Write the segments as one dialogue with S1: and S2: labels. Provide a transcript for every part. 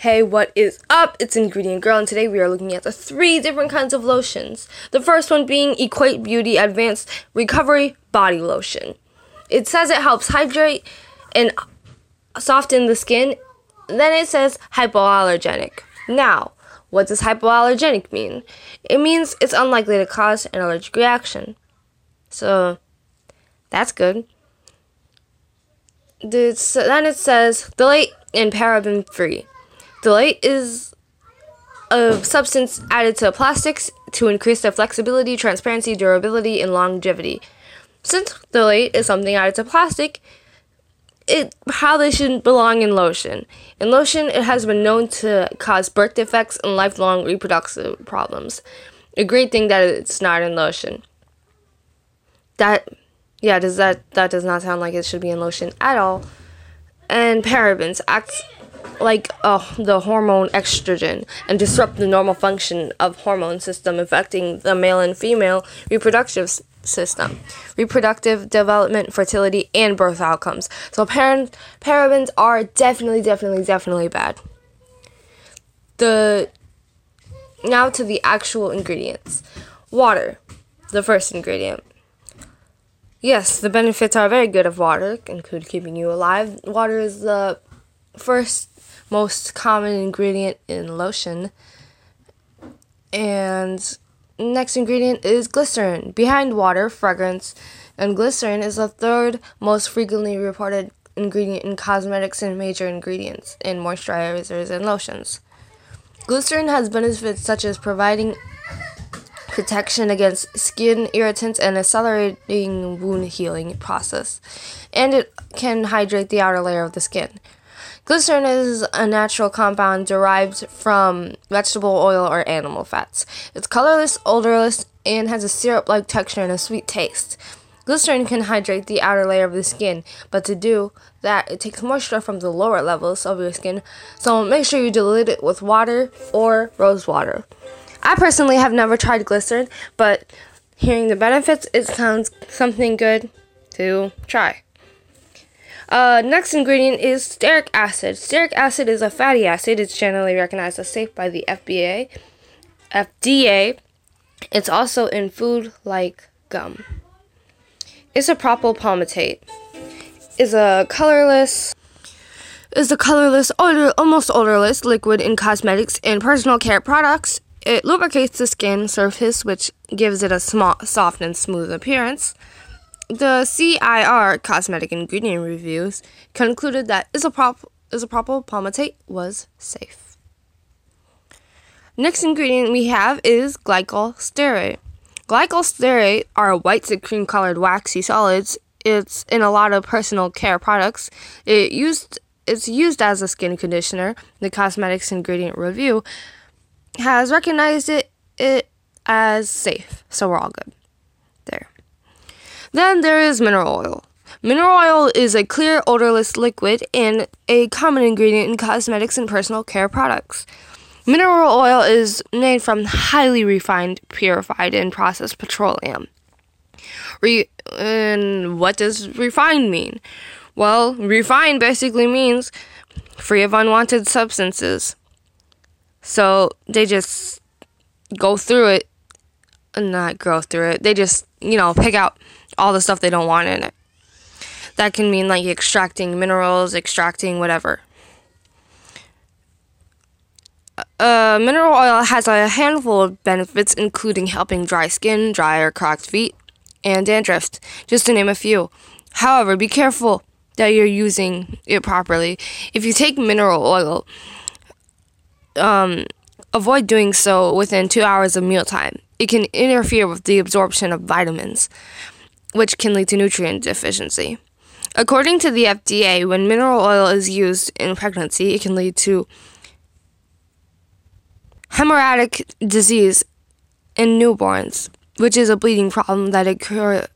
S1: Hey, what is up? It's Ingredient Girl, and today we are looking at the three different kinds of lotions. The first one being Equate Beauty Advanced Recovery Body Lotion. It says it helps hydrate and soften the skin. Then it says hypoallergenic. Now, what does hypoallergenic mean? It means it's unlikely to cause an allergic reaction. So, that's good. This, then it says Phthalate and paraben free. Phthalate is a substance added to plastics to increase their flexibility, transparency, durability, and longevity. Since phthalate is something added to plastic, it probably shouldn't belong in lotion. In lotion, it has been known to cause birth defects and lifelong reproductive problems. A great thing that it's not in lotion. That, yeah, does that that does not sound like it should be in lotion at all. And parabens act like uh, the hormone estrogen and disrupt the normal function of hormone system affecting the male and female reproductive system. Reproductive development fertility and birth outcomes. So par- parabens are definitely definitely definitely bad. The now to the actual ingredients. Water the first ingredient. Yes the benefits are very good of water include keeping you alive. Water is the first most common ingredient in lotion. And next ingredient is glycerin. Behind water, fragrance, and glycerin is the third most frequently reported ingredient in cosmetics and major ingredients in moisturizers and lotions. Glycerin has benefits such as providing protection against skin irritants and accelerating wound healing process, and it can hydrate the outer layer of the skin. Glycerin is a natural compound derived from vegetable oil or animal fats. It's colorless, odorless, and has a syrup like texture and a sweet taste. Glycerin can hydrate the outer layer of the skin, but to do that, it takes moisture from the lower levels of your skin, so make sure you dilute it with water or rose water. I personally have never tried glycerin, but hearing the benefits, it sounds something good to try. Uh, next ingredient is stearic acid. Stearic acid is a fatty acid. It's generally recognized as safe by the FBA, FDA. It's also in food like gum. Isopropyl palmitate is a colorless is a colorless, odor, almost odorless liquid in cosmetics and personal care products. It lubricates the skin surface, which gives it a small, soft and smooth appearance. The CIR cosmetic ingredient reviews concluded that isopropyl, isopropyl palmitate was safe. Next ingredient we have is glycol stearate. Glycol stearate are white to cream colored waxy solids. It's in a lot of personal care products. It used it's used as a skin conditioner. The cosmetics ingredient review has recognized it, it as safe, so we're all good. Then there is mineral oil. Mineral oil is a clear, odorless liquid and a common ingredient in cosmetics and personal care products. Mineral oil is made from highly refined, purified, and processed petroleum. Re- and what does refined mean? Well, refined basically means free of unwanted substances. So they just go through it, not grow through it. They just, you know, pick out all the stuff they don't want in it. That can mean like extracting minerals, extracting whatever. Uh, mineral oil has a handful of benefits, including helping dry skin, dry or cracked feet, and dandruff, just to name a few. However, be careful that you're using it properly. If you take mineral oil, um, avoid doing so within two hours of mealtime. It can interfere with the absorption of vitamins which can lead to nutrient deficiency. According to the FDA, when mineral oil is used in pregnancy, it can lead to hemorrhagic disease in newborns, which is a bleeding problem that occur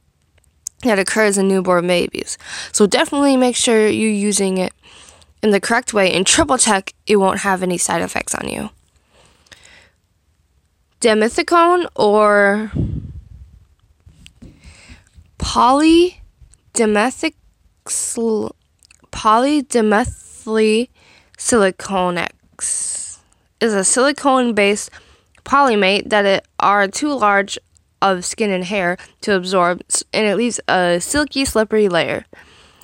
S1: that occurs in newborn babies. So definitely make sure you're using it in the correct way and triple check it won't have any side effects on you. Dimethicone or polydimethyl products is a silicone based polymate that it are too large of skin and hair to absorb, and it leaves a silky, slippery layer.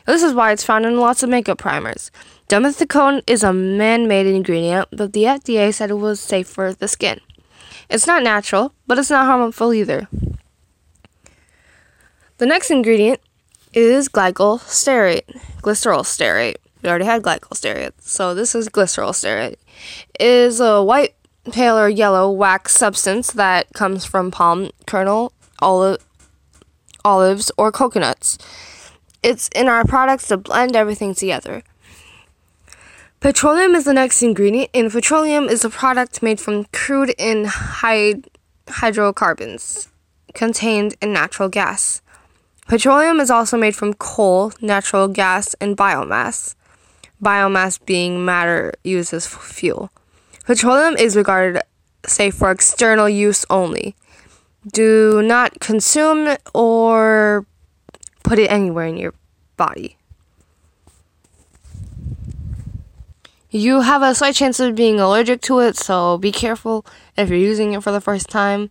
S1: This is why it's found in lots of makeup primers. Dimethicone is a man made ingredient, but the FDA said it was safe for the skin. It's not natural, but it's not harmful either. The next ingredient is glycol stearate, glycerol stearate. We already had glycol stearate, so this is glycerol stearate. It is a white, pale, or yellow wax substance that comes from palm kernel, olive, olives, or coconuts. It's in our products to blend everything together. Petroleum is the next ingredient, and petroleum is a product made from crude and hyd- hydrocarbons contained in natural gas. Petroleum is also made from coal, natural gas, and biomass. Biomass being matter used as fuel. Petroleum is regarded safe for external use only. Do not consume or put it anywhere in your body. You have a slight chance of being allergic to it, so be careful if you're using it for the first time.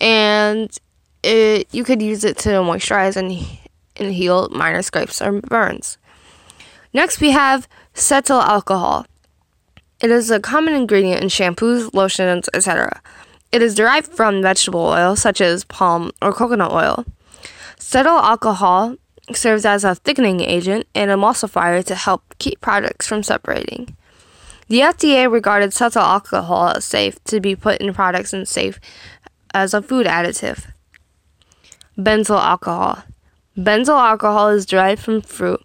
S1: And it, you could use it to moisturize and, and heal minor scrapes or burns. Next, we have cetyl alcohol. It is a common ingredient in shampoos, lotions, etc. It is derived from vegetable oil, such as palm or coconut oil. Cetyl alcohol serves as a thickening agent and emulsifier to help keep products from separating. The FDA regarded cetyl alcohol as safe to be put in products and safe as a food additive. Benzyl alcohol. Benzyl alcohol is derived from fruit.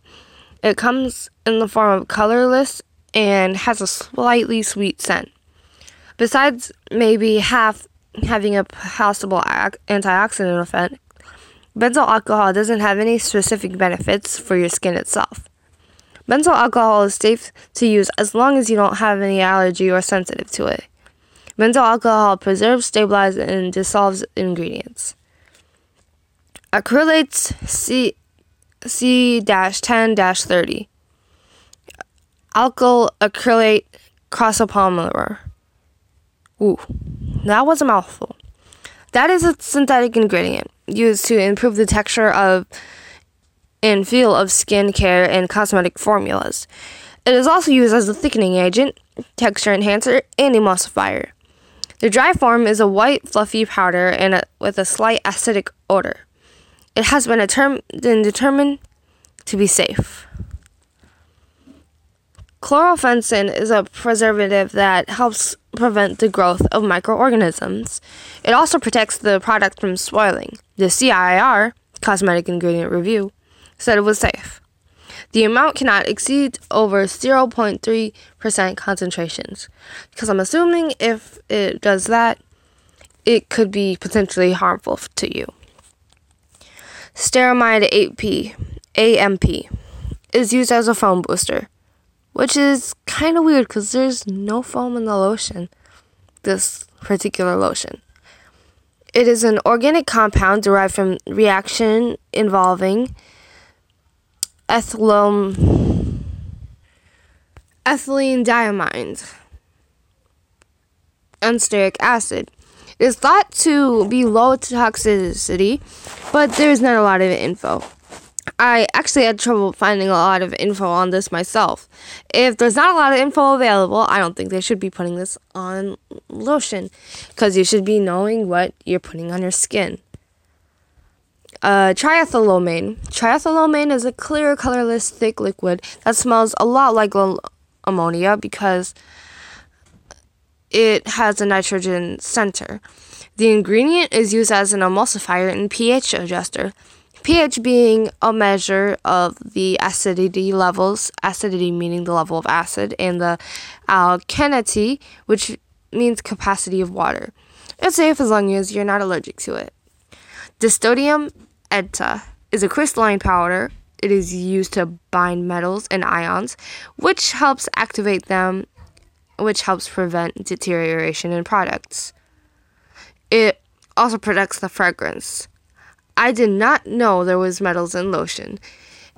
S1: It comes in the form of colorless and has a slightly sweet scent. Besides maybe half having a possible antioxidant effect, benzyl alcohol doesn't have any specific benefits for your skin itself. Benzyl alcohol is safe to use as long as you don't have any allergy or sensitive to it. Benzyl alcohol preserves, stabilizes, and dissolves ingredients. Acrylates C C 10 30 alkyl acrylate crossopolymer. Ooh, that was a mouthful. That is a synthetic ingredient used to improve the texture of and feel of skincare and cosmetic formulas. It is also used as a thickening agent, texture enhancer, and emulsifier. The dry form is a white, fluffy powder and a, with a slight acidic odor. It has been, term, determined to be safe. Chlorphenesin is a preservative that helps prevent the growth of microorganisms. It also protects the product from spoiling. The CIR, Cosmetic Ingredient Review, said it was safe. The amount cannot exceed over 0.3% concentrations. Because I'm assuming if it does that, it could be potentially harmful to you. Stearamide 8P, AMP, is used as a foam booster which is kind of weird because there's no foam in the lotion, this particular lotion. It is an organic compound derived from reaction involving ethylene, ethylene diamine and stearic acid. It is thought to be low toxicity, but there's not a lot of info. I actually had trouble finding a lot of info on this myself. If there's not a lot of info available, I don't think they should be putting this on lotion because you should be knowing what you're putting on your skin. Uh, triethylamine. Triethylamine is a clear, colorless, thick liquid that smells a lot like ammonia because it has a nitrogen center. The ingredient is used as an emulsifier and pH adjuster pH being a measure of the acidity levels, acidity meaning the level of acid, and the alkalinity, which means capacity of water. It's safe as long as you're not allergic to it. Disodium EDTA is a crystalline powder. It is used to bind metals and ions, which helps activate them, which helps prevent deterioration in products. It also protects the fragrance. I did not know there was metals in lotion.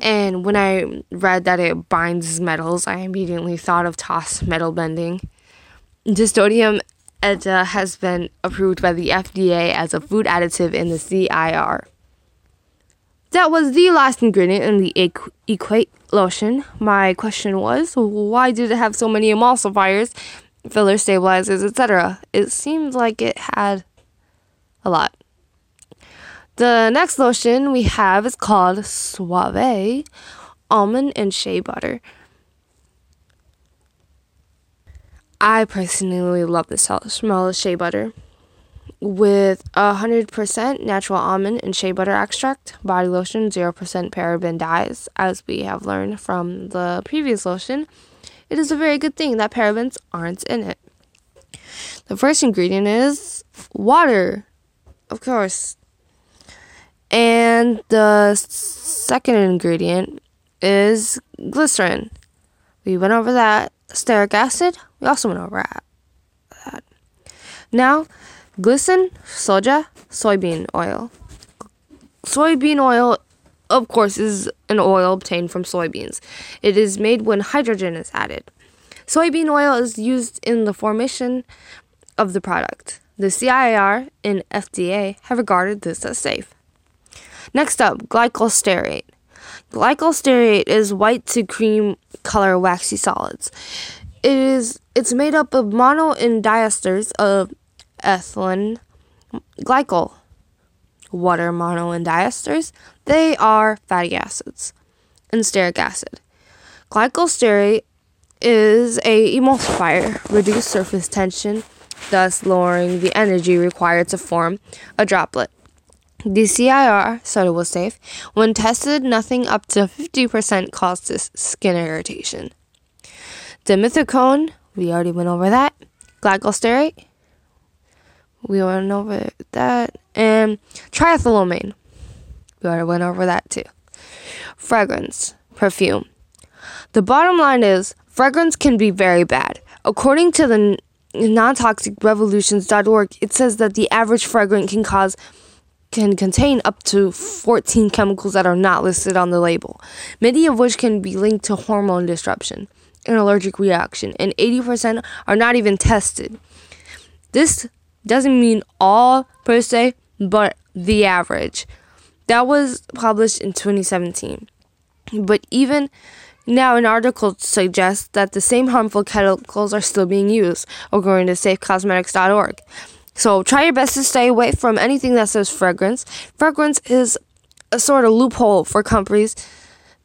S1: And when I read that it binds metals, I immediately thought of Toph metal bending. Disodium EDTA has been approved by the FDA as a food additive in the CIR. That was the last ingredient in the Equ- Equate lotion. My question was, why did it have so many emulsifiers, filler stabilizers, etc.? It seemed like it had a lot. The next lotion we have is called Suave Almond and Shea Butter. I personally love the smell of shea butter. With 100% natural almond and shea butter extract, body lotion, 0% paraben dyes, as we have learned from the previous lotion, it is a very good thing that parabens aren't in it. The first ingredient is water, of course. And the second ingredient is glycerin. We went over that. Stearic acid, we also went over that. Now, glycerin, soja, soybean oil. Soybean oil, of course, is an oil obtained from soybeans. It is made when hydrogen is added. Soybean oil is used in the formation of the product. The CIR and FDA have regarded this as safe. Next up. Glycol stearate is white to cream color waxy solids. It is it's made up of mono and diesters of ethylene glycol. What are mono and diesters? They are fatty acids and stearic acid. Glycol stearate is a emulsifier, reduce surface tension, thus lowering the energy required to form a droplet. The CIR it was safe. When tested, nothing up to 50% caused this skin irritation. Dimethicone, we already went over that. Glycol stearate, we went over that. And triethylamine, we already went over that too. Fragrance, perfume. The bottom line is fragrance can be very bad. According to the nontoxicrevolutions.org, it says that the average fragrance can cause can contain up to 14 chemicals that are not listed on the label, many of which can be linked to hormone disruption, an allergic reaction, and 80% are not even tested. This doesn't mean all per se, but the average. That was published in 2017. But even now, an article suggests that the same harmful chemicals are still being used, according to safecosmetics.org. So try your best to stay away from anything that says fragrance. Fragrance is a sort of loophole for companies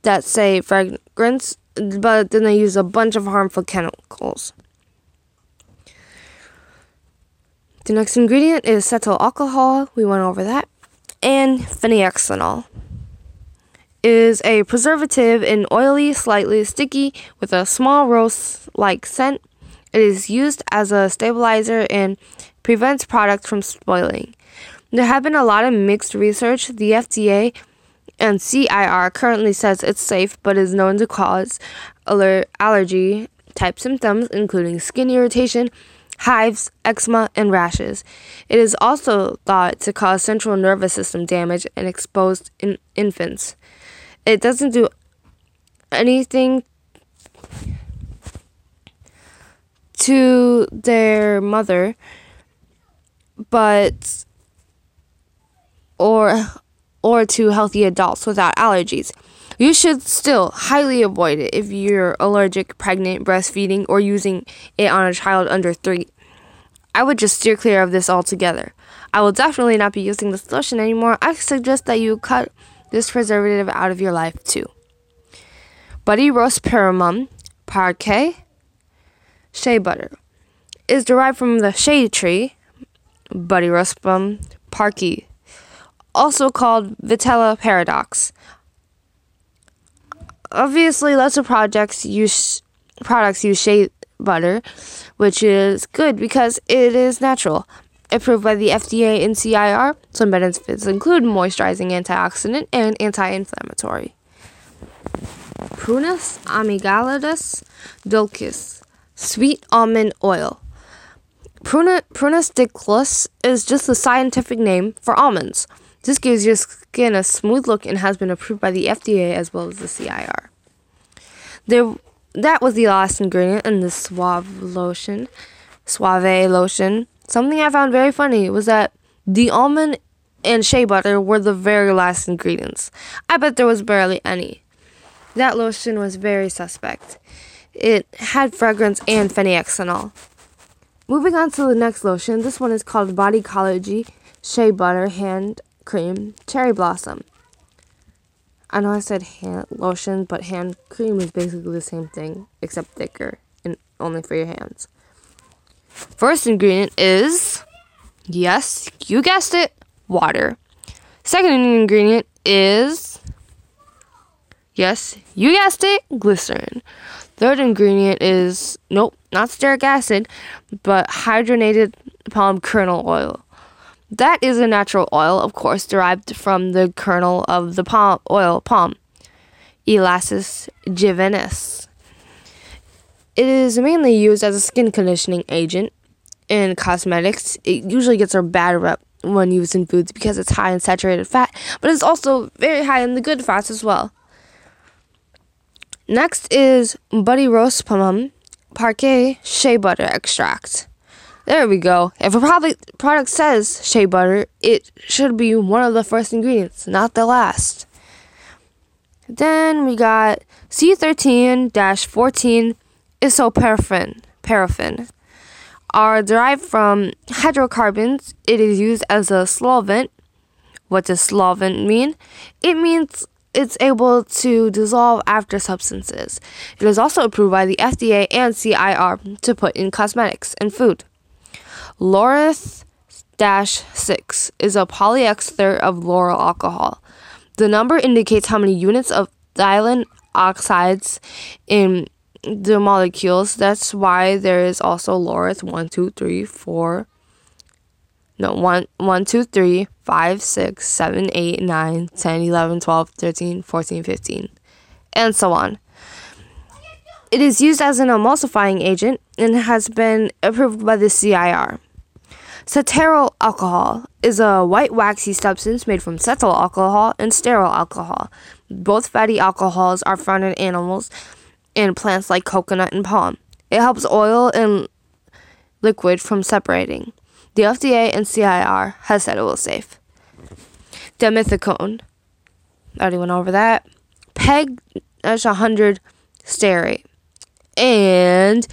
S1: that say fragrance, but then they use a bunch of harmful chemicals. The next ingredient is cetyl alcohol. We went over that. And phenoxyethanol is a preservative and oily, slightly sticky, with a small rose like scent. It is used as a stabilizer and prevents products from spoiling. There have been a lot of mixed research. The FDA and CIR currently says it's safe but is known to cause aller- allergy type symptoms, including skin irritation, hives, eczema, and rashes. It is also thought to cause central nervous system damage in exposed in- infants. It doesn't do anything to their mother but or or to healthy adults without allergies. You should still highly avoid it if you're allergic, pregnant, breastfeeding, or using it on a child under 3. I would just steer clear of this altogether. I will definitely not be using this lotion anymore. I suggest that you cut this preservative out of your life too. Butyrospermum parkei shea butter is derived from the shea tree Butyrospermum parkei, also called Vitella paradox. Obviously, lots of products use products use shea butter, which is good because it is natural. Approved by the FDA and CIR, some benefits include moisturizing, antioxidant, and anti-inflammatory. Prunus amygdalus dulcis, sweet almond oil. Pruna, Prunus diclus is just the scientific name for almonds. This gives your skin a smooth look and has been approved by the FDA as well as the CIR. There, that was the last ingredient in the Suave lotion. Suave lotion. Something I found very funny was that the almond and shea butter were the very last ingredients. I bet there was barely any. That lotion was very suspect. It had fragrance and phenixanol. Moving on to the next lotion, this one is called Body Bodycology Shea Butter Hand Cream Cherry Blossom. I know I said hand lotion, but hand cream is basically the same thing, except thicker and only for your hands. First ingredient is, yes, you guessed it, water. Second ingredient is, yes, you guessed it, glycerin. Third ingredient is, nope, not stearic acid, but hydrogenated palm kernel oil. That is a natural oil, of course, derived from the kernel of the palm oil palm, Elaeis juvenis. It is mainly used as a skin conditioning agent in cosmetics. It usually gets a bad rep when used in foods because it's high in saturated fat, but it's also very high in the good fats as well. Next is Buddy Roast Plum Parquet Shea Butter Extract. There we go. If a product, product says shea butter, it should be one of the first ingredients, not the last. Then we got C13 14 isoparaffin. Paraffin are derived from hydrocarbons. It is used as a solvent. What does solvent mean? It means it's able to dissolve after substances. It is also approved by the FDA and CIR to put in cosmetics and food. Laureth 6 is a polyester of lauryl alcohol. The number indicates how many units of ethylene oxides in the molecules. That's why there is also Laureth 1, 2, 3, 4. No, 1, 1, 2, 3, 5, 6, 7, 8, 9, 10, 11, 12, 13, 14, 15, and so on. It is used as an emulsifying agent and has been approved by the CIR. Cetearyl alcohol is a white waxy substance made from cetyl alcohol and stearyl alcohol. Both fatty alcohols are found in animals and plants like coconut and palm. It helps oil and liquid from separating. The FDA and CIR has said it was safe. Dimethicone. Already went over that. Peg that's 100 stearate. And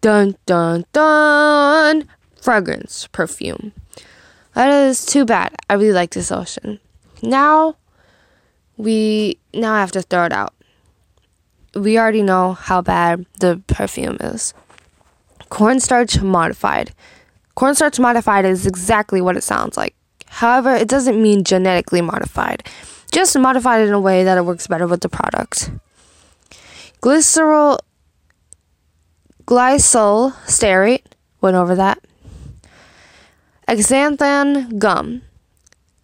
S1: dun dun dun fragrance perfume. That is too bad. I really like this lotion. Now we now I have to throw it out. We already know how bad the perfume is. Cornstarch modified. Cornstarch modified is exactly what it sounds like. However, it doesn't mean genetically modified. Just modified in a way that it works better with the product. Glycerol glycol stearate went over that Xanthan gum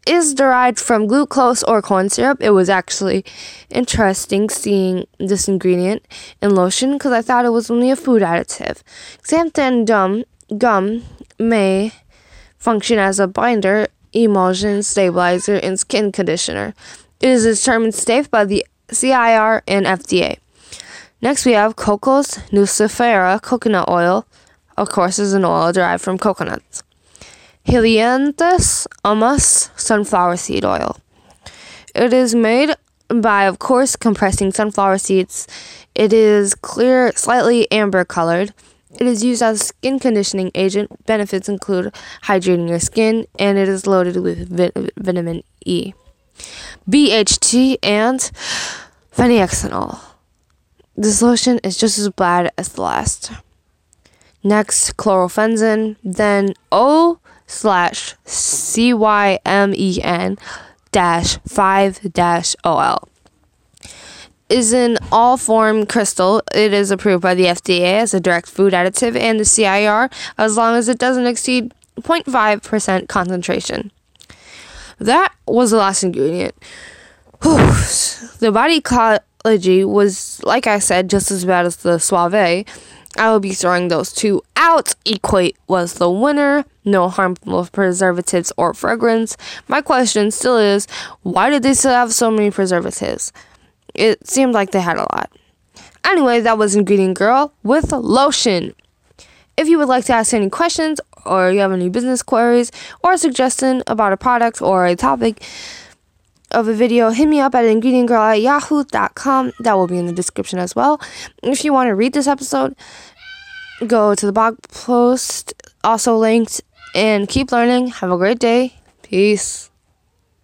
S1: is derived from glucose or corn syrup. It was actually interesting seeing this ingredient in lotion because I thought it was only a food additive. Xanthan gum, gum may function as a binder, emulsion, stabilizer, and skin conditioner. It is determined safe by the CIR and FDA. Next, we have Cocos nucifera coconut oil. Of course, is an oil derived from coconuts. Helianthus ulmus sunflower seed oil. It is made by, of course, compressing sunflower seeds. It is clear, slightly amber colored. It is used as a skin conditioning agent. Benefits include hydrating your skin, and it is loaded with vit- vitamin E, BHT, and phenixanol. This lotion is just as bad as the last. Next, chlorphenesin, then O slash CYMEN dash 5 dash OL. Is an all form crystal. It is approved by the FDA as a direct food additive and the CIR as long as it doesn't exceed 0.5% concentration. That was the last ingredient. Whew. The Bodycology was, like I said, just as bad as the Suave I will be throwing those two out. Equate was the winner. No harmful preservatives or fragrance. My question still is why did they still have so many preservatives? It seemed like they had a lot. Anyway, that was Ingredient Girl with lotion. If you would like to ask any questions or you have any business queries or a suggestion about a product or a topic of a video, hit me up at ingredientgirl at yahoo.com. That will be in the description as well. If you want to read this episode, go to the blog post, also linked, and keep learning. Have a great day. Peace.